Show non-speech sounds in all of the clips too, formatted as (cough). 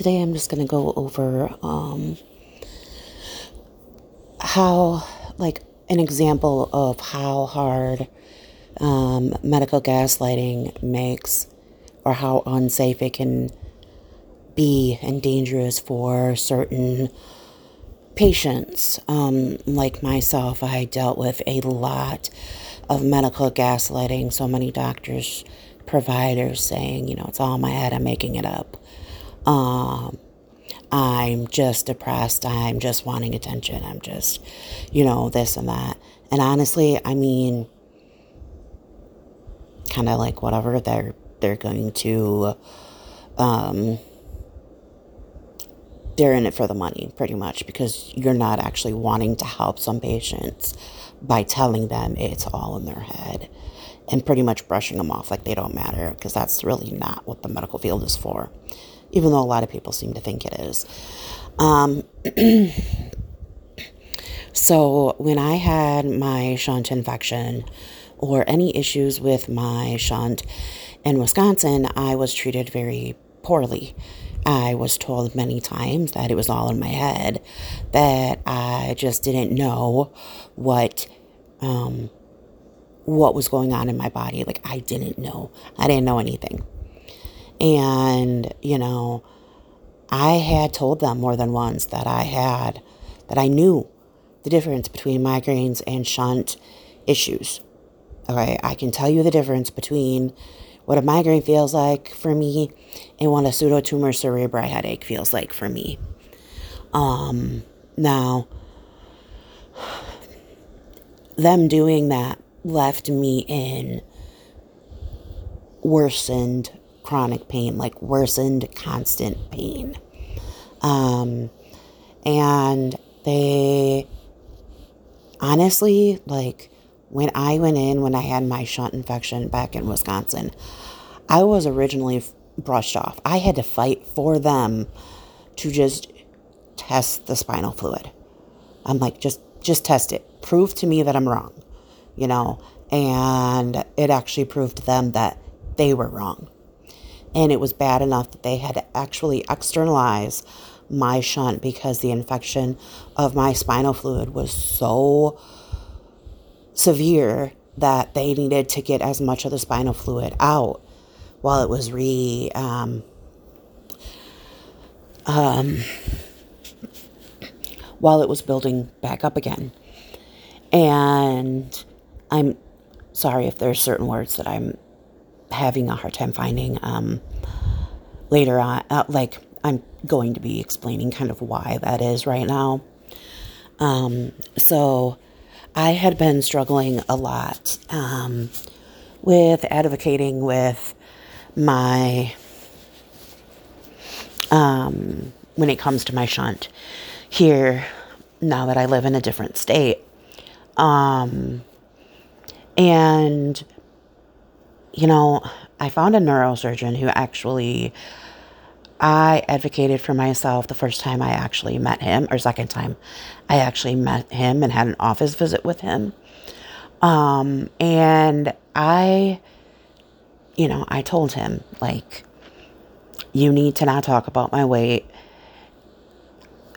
today I'm just going to go over um, how, like, an example of how hard um, medical gaslighting makes or how unsafe it can be and dangerous for certain patients. Um, like myself, I dealt with a lot of medical gaslighting, so many doctors, providers saying, you know, it's all in my head, I'm making it up. Um, I'm just depressed. I'm just wanting attention. I'm just, you know, this and that. And honestly, I mean, kind of like whatever they're they're going to, um, they're in it for the money, pretty much, because you're not actually wanting to help some patients by telling them it's all in their head and pretty much brushing them off like they don't matter, because that's really not what the medical field is for even though a lot of people seem to think it is. Um, (clears throat) so when I had my shunt infection or any issues with my shunt in Wisconsin, I was treated very poorly. I was told many times that it was all in my head, that I just didn't know what um, what was going on in my body. Like I didn't know. I didn't know anything. And, you know, I had told them more than once that I had, that I knew the difference between migraines and shunt issues. Okay, I can tell you the difference between what a migraine feels like for me and what a pseudotumor cerebri headache feels like for me. Um, now, them doing that left me in worsened chronic pain, like worsened constant pain. Um, and they honestly, like when I went in, when I had my shunt infection back in Wisconsin, I was originally brushed off. I had to fight for them to just test the spinal fluid. I'm like, just just test it. Prove to me that I'm wrong, you know. And it actually proved to them that they were wrong and it was bad enough that they had to actually externalize my shunt because the infection of my spinal fluid was so severe that they needed to get as much of the spinal fluid out while it was re um, um, while it was building back up again. And i'm sorry if there's certain words that i'm having a hard time finding um, later on. Uh, like, I'm going to be explaining kind of why that is right now. Um, so, I had been struggling a lot um, with advocating with my, um, when it comes to my shunt here, now that I live in a different state. Um, and you know, I found a neurosurgeon who actually I advocated for myself the first time I actually met him, or second time I actually met him and had an office visit with him. Um, and I, you know, I told him, like, you need to not talk about my weight.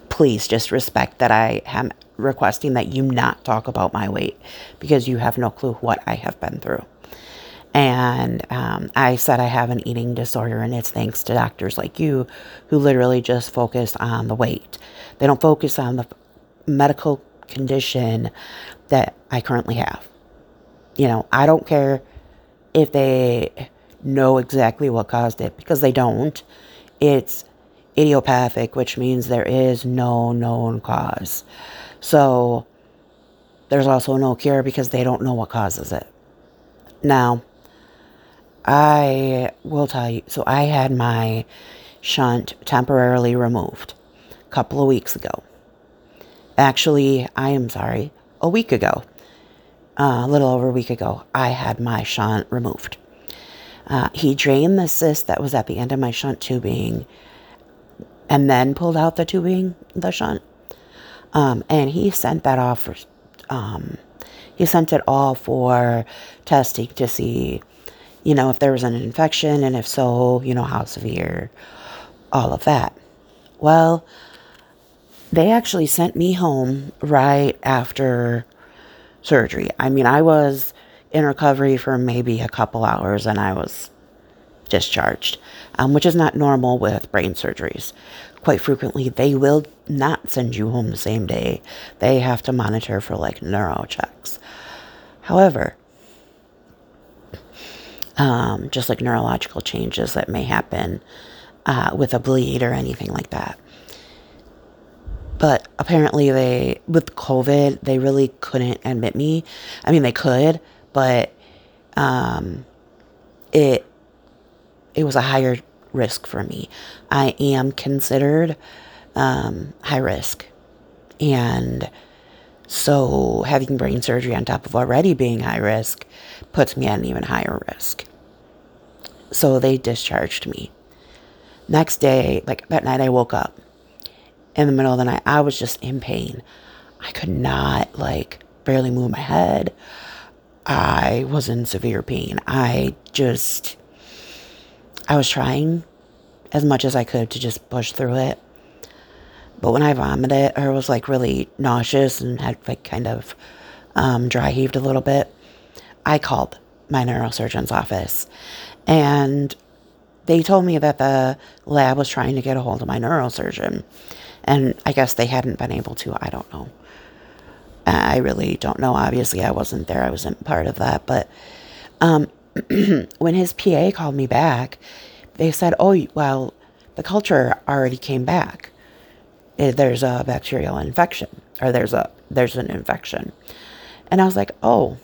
Please just respect that I am requesting that you not talk about my weight because you have no clue what I have been through. And um, I said I have an eating disorder, and it's thanks to doctors like you who literally just focus on the weight. They don't focus on the medical condition that I currently have. You know, I don't care if they know exactly what caused it because they don't. It's idiopathic, which means there is no known cause. So there's also no cure because they don't know what causes it. Now, I will tell you. So I had my shunt temporarily removed a couple of weeks ago. Actually, I am sorry, a week ago, uh, a little over a week ago, I had my shunt removed. Uh, he drained the cyst that was at the end of my shunt tubing and then pulled out the tubing, the shunt. Um, and he sent that off for, um, he sent it all for testing to see you know, if there was an infection and if so, you know, how severe, all of that. Well, they actually sent me home right after surgery. I mean, I was in recovery for maybe a couple hours and I was discharged, um, which is not normal with brain surgeries. Quite frequently, they will not send you home the same day. They have to monitor for like neuro checks. However, um, just like neurological changes that may happen uh, with a bleed or anything like that. But apparently, they, with COVID, they really couldn't admit me. I mean, they could, but um, it it was a higher risk for me. I am considered um, high risk, and so having brain surgery on top of already being high risk puts me at an even higher risk. So they discharged me. Next day, like that night, I woke up in the middle of the night. I was just in pain. I could not, like, barely move my head. I was in severe pain. I just, I was trying as much as I could to just push through it. But when I vomited or was like really nauseous and had like kind of um, dry heaved a little bit, I called my neurosurgeon's office and they told me that the lab was trying to get a hold of my neurosurgeon. And I guess they hadn't been able to. I don't know. I really don't know. Obviously, I wasn't there. I wasn't part of that. But um, (clears throat) when his PA called me back, they said, "Oh, well, the culture already came back. Eh, there's a bacterial infection, or there's a there's an infection." And I was like, "Oh,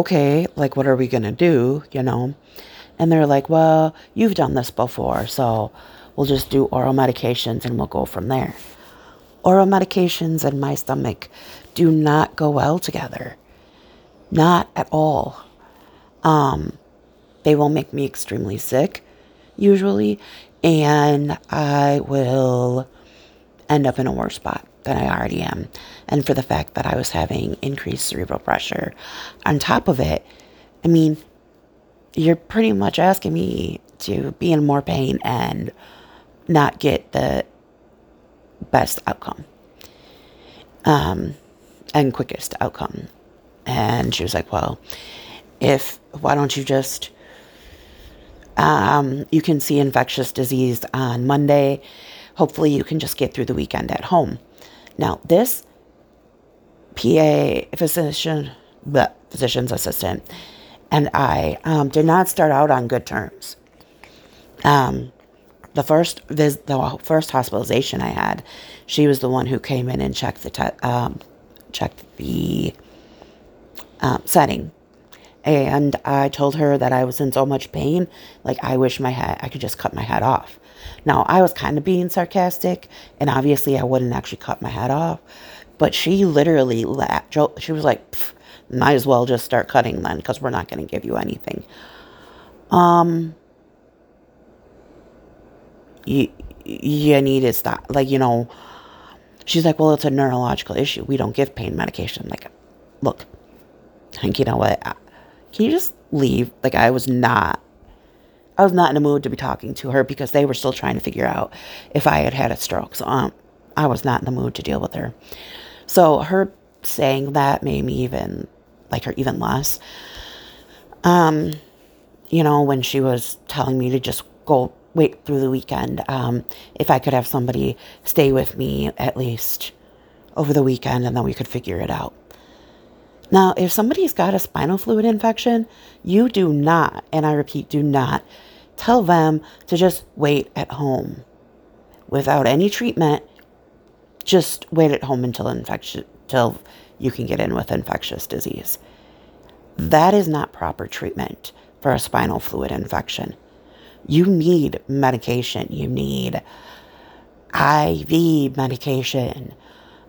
okay. Like, what are we gonna do? You know?" And they're like, "Well, you've done this before, so we'll just do oral medications and we'll go from there." Oral medications and my stomach do not go well together. Not at all. Um, they will make me extremely sick, usually, and I will end up in a worse spot than I already am. And for the fact that I was having increased cerebral pressure. On top of it, I mean, you're pretty much asking me to be in more pain and not get the best outcome um, and quickest outcome. And she was like, Well, if, why don't you just, um, you can see infectious disease on Monday. Hopefully, you can just get through the weekend at home. Now, this PA physician, but physician's assistant, and I um, did not start out on good terms. Um, the first vis- the first hospitalization I had, she was the one who came in and checked the te- um, checked the um, setting, and I told her that I was in so much pain, like I wish my head I could just cut my head off. Now I was kind of being sarcastic, and obviously I wouldn't actually cut my head off, but she literally laughed. She was like, "Might as well just start cutting then, because we're not going to give you anything." Um you, you need to stop. Like, you know, she's like, well, it's a neurological issue. We don't give pain medication. Like, look, like, you know what? Can you just leave? Like, I was not, I was not in a mood to be talking to her because they were still trying to figure out if I had had a stroke. So, um, I was not in the mood to deal with her. So, her saying that made me even like her even less. Um, you know, when she was telling me to just go wait through the weekend. Um, if I could have somebody stay with me at least over the weekend and then we could figure it out. Now, if somebody's got a spinal fluid infection, you do not, and I repeat, do not tell them to just wait at home without any treatment. Just wait at home until infection, till you can get in with infectious disease. That is not proper treatment for a spinal fluid infection. You need medication. You need IV medication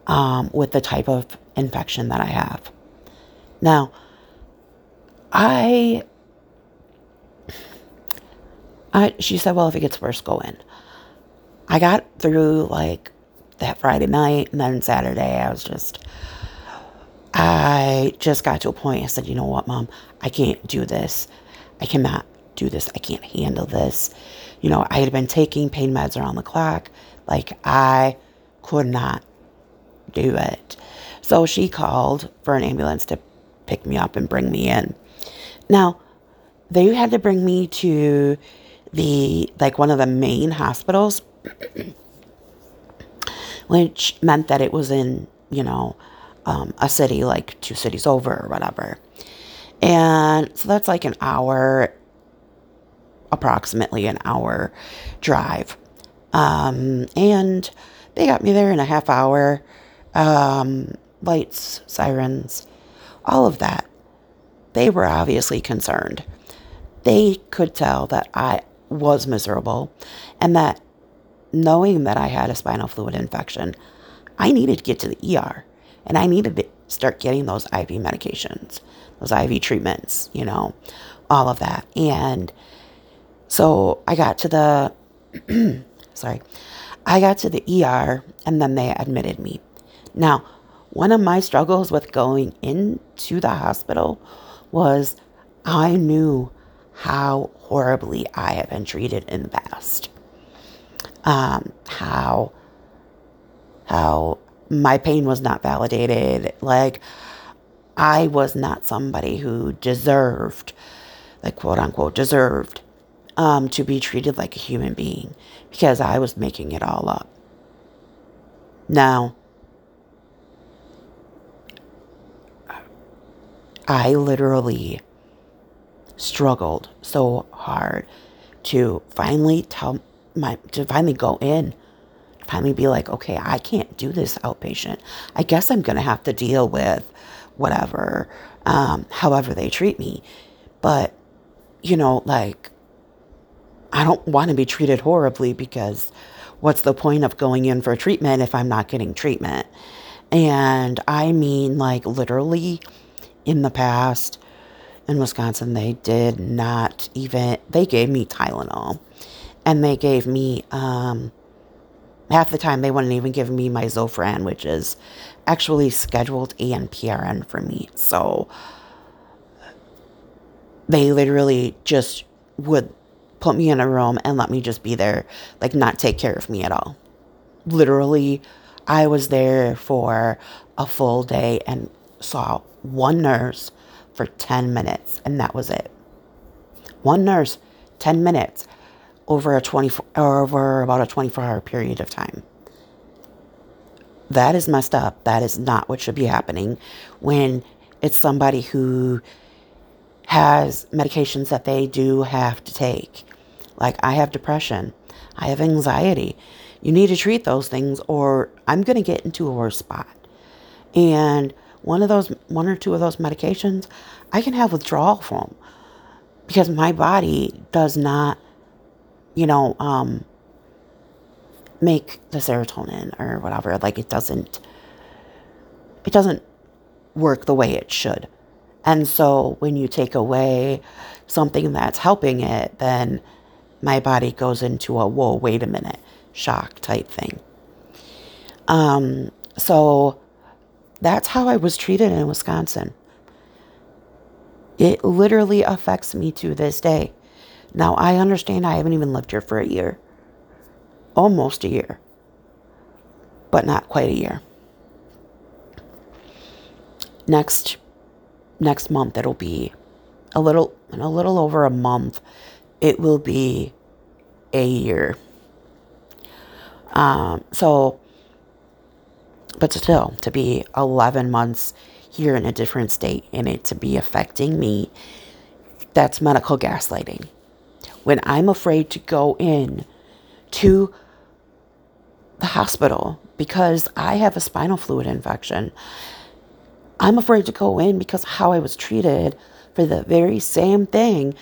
um, with the type of infection that I have. Now, I, I, she said, well, if it gets worse, go in. I got through like that Friday night and then Saturday, I was just, I just got to a point. I said, you know what, mom, I can't do this. I cannot do this. I can't handle this. You know, I had been taking pain meds around the clock. Like, I could not do it. So she called for an ambulance to pick me up and bring me in. Now, they had to bring me to the, like, one of the main hospitals, which meant that it was in, you know, um, a city like two cities over or whatever. And so that's like an hour, approximately an hour drive. Um, and they got me there in a half hour. Um, lights, sirens, all of that. They were obviously concerned. They could tell that I was miserable and that knowing that I had a spinal fluid infection, I needed to get to the ER and I needed to start getting those IV medications, those IV treatments, you know, all of that. And so I got to the, (clears throat) sorry, I got to the ER and then they admitted me. Now, one of my struggles with going into the hospital was I knew how horribly I have been treated in the past. Um, how how my pain was not validated. Like I was not somebody who deserved, like quote unquote, deserved um, to be treated like a human being because I was making it all up. Now, I literally struggled so hard to finally tell my, to finally go in, finally be like, okay, I can't do this outpatient. I guess I'm going to have to deal with whatever, um, however they treat me. But, you know, like, I don't want to be treated horribly because what's the point of going in for treatment if I'm not getting treatment? And I mean, like, literally in the past in Wisconsin, they did not even, they gave me Tylenol and they gave me, um, half the time they wouldn't even give me my Zofran, which is actually scheduled and PRN for me. So they literally just would put me in a room and let me just be there, like not take care of me at all. Literally, I was there for a full day and saw one nurse for 10 minutes, and that was it. One nurse, 10 minutes over a 24 over about a 24 hour period of time. That is messed up. That is not what should be happening when it's somebody who has medications that they do have to take. Like I have depression, I have anxiety. You need to treat those things or I'm going to get into a worse spot. And one of those one or two of those medications, I can have withdrawal from because my body does not you know, um, make the serotonin or whatever. Like it doesn't, it doesn't work the way it should. And so when you take away something that's helping it, then my body goes into a whoa, wait a minute, shock type thing. Um, so that's how I was treated in Wisconsin. It literally affects me to this day. Now, I understand I haven't even lived here for a year. Almost a year. But not quite a year. Next next month it'll be a little a little over a month. It will be a year. Um, so but still to be 11 months here in a different state and it to be affecting me that's medical gaslighting when I'm afraid to go in to the hospital because I have a spinal fluid infection. I'm afraid to go in because how I was treated for the very same thing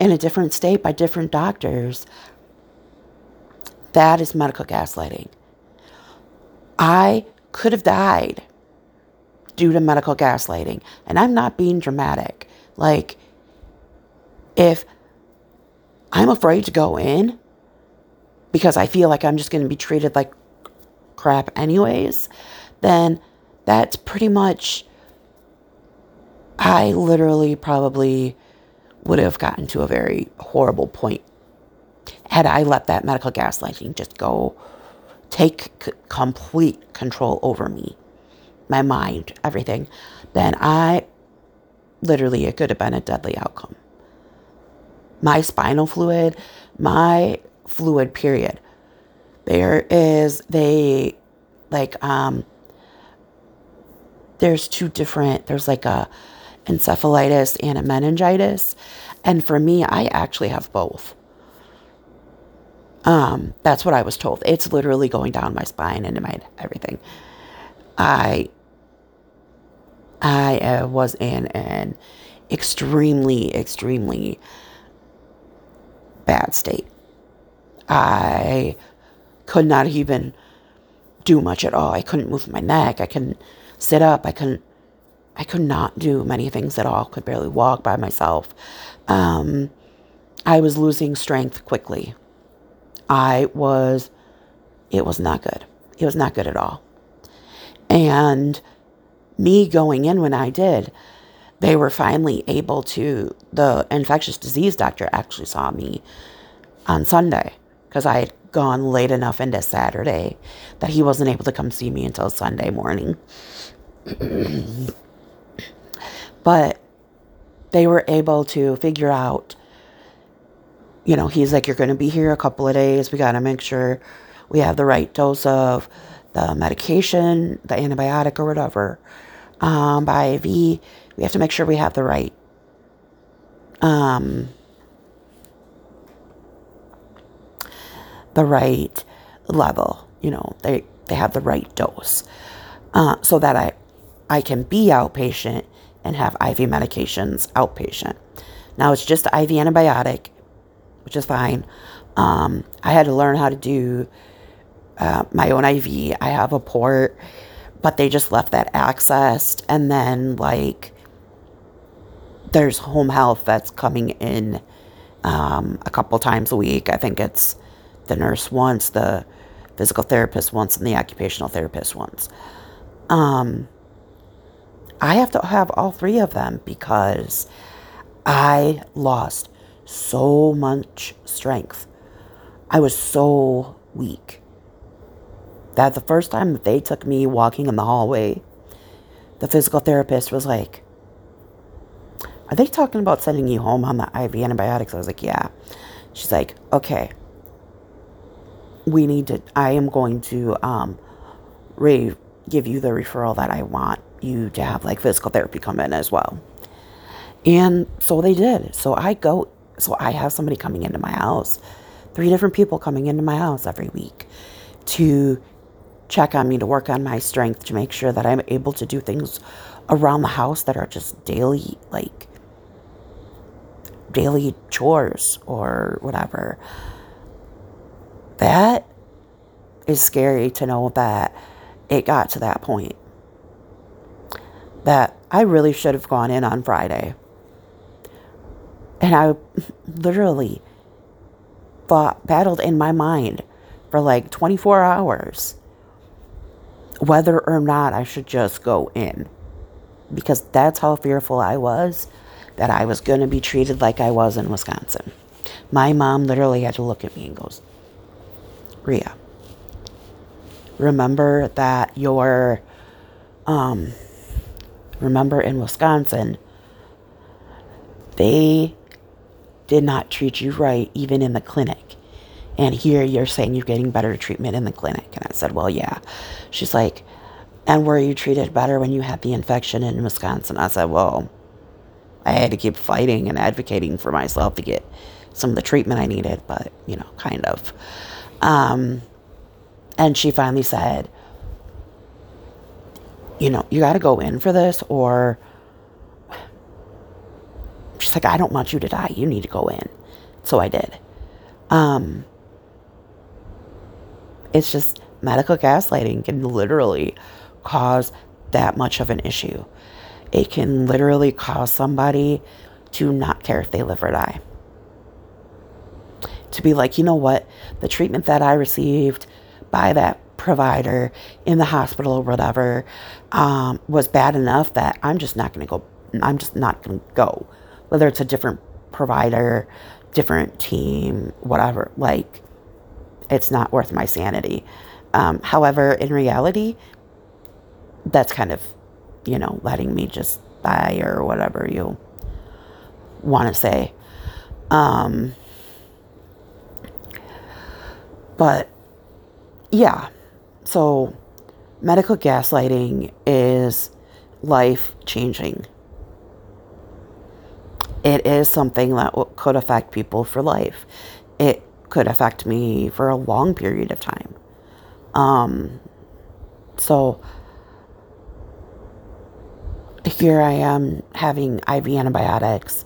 in a different state by different doctors. That is medical gaslighting. I could have died due to medical gaslighting. And I'm not being dramatic. Like, if I'm afraid to go in because I feel like I'm just going to be treated like crap anyways, then that's pretty much, I literally probably would have gotten to a very horrible point had I let that medical gaslighting just go, take c- complete control over me, my mind, everything, then I literally, it could have been a deadly outcome. My spinal fluid, my fluid, period. There is, they, like, um, there's two different, there's like a encephalitis and a meningitis. And for me, I actually have both. Um, that's what I was told. It's literally going down my spine and my everything. I I uh, was in an extremely, extremely bad state. I could not even do much at all. I couldn't move my neck. I couldn't sit up. I couldn't. I could not do many things at all. Could barely walk by myself. Um, I was losing strength quickly. I was. It was not good. It was not good at all. And me going in when I did, they were finally able to. The infectious disease doctor actually saw me on Sunday because I had gone late enough into Saturday that he wasn't able to come see me until Sunday morning. (clears throat) but they were able to figure out, you know, he's like, you're going to be here a couple of days. We got to make sure we have the right dose of the medication, the antibiotic or whatever, um, by IV. We have to make sure we have the right um, the right level. You know, they they have the right dose, uh, so that I I can be outpatient and have IV medications outpatient. Now it's just IV antibiotic, which is fine. Um, I had to learn how to do uh, my own IV. I have a port, but they just left that accessed, and then like there's home health that's coming in um, a couple times a week. I think it's the nurse once, the physical therapist once, and the occupational therapist once. Um, I have to have all three of them because I lost so much strength. I was so weak that the first time that they took me walking in the hallway, the physical therapist was like, Are they talking about sending you home on the IV antibiotics? I was like, Yeah. She's like, Okay, we need to, I am going to um, re- give you the referral that I want you to have like physical therapy come in as well. And so they did. So I go, so I have somebody coming into my house, three different people coming into my house every week to check on me, to work on my strength, to make sure that I'm able to do things around the house that are just daily, like daily chores or whatever. That is scary to know that it got to that point. That I really should have gone in on Friday. And I literally thought, battled in my mind for like 24 hours whether or not I should just go in. Because that's how fearful I was that I was going to be treated like I was in Wisconsin. My mom literally had to look at me and goes, Rhea, remember that your, um, remember in Wisconsin, they did not treat you right even in the clinic. And here you're saying you're getting better treatment in the clinic. And I said, Well, yeah. She's like, And were you treated better when you had the infection in Wisconsin? I said, Well, I had to keep fighting and advocating for myself to get some of the treatment I needed, but, you know, kind of. Um, and she finally said, You know, you got to go in for this, or like, I don't want you to die. You need to go in. So I did. Um, it's just medical gaslighting can literally cause that much of an issue. It can literally cause somebody to not care if they live or die. To be like, you know what, the treatment that I received by that provider in the hospital or whatever um, was bad enough that I'm just not going to go. I'm just not going to go. Whether it's a different provider, different team, whatever. Like, it's not worth my sanity. Um, however, in reality, that's kind of, you know, letting me just die or whatever you want to say. Um, but yeah, so medical gaslighting is life changing. It is something that could affect people for life. It could affect me for a long period of time. Um, so here I am having IV antibiotics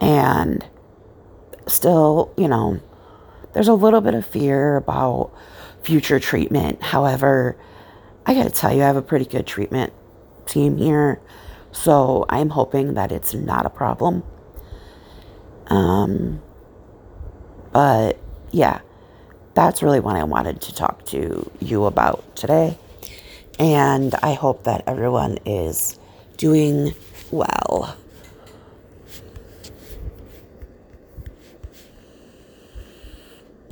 and still, you know, there's a little bit of fear about future treatment. However, I got to tell you, I have a pretty good treatment team here. So I'm hoping that it's not a problem. Um, but yeah, that's really what I wanted to talk to you about today. And I hope that everyone is doing well.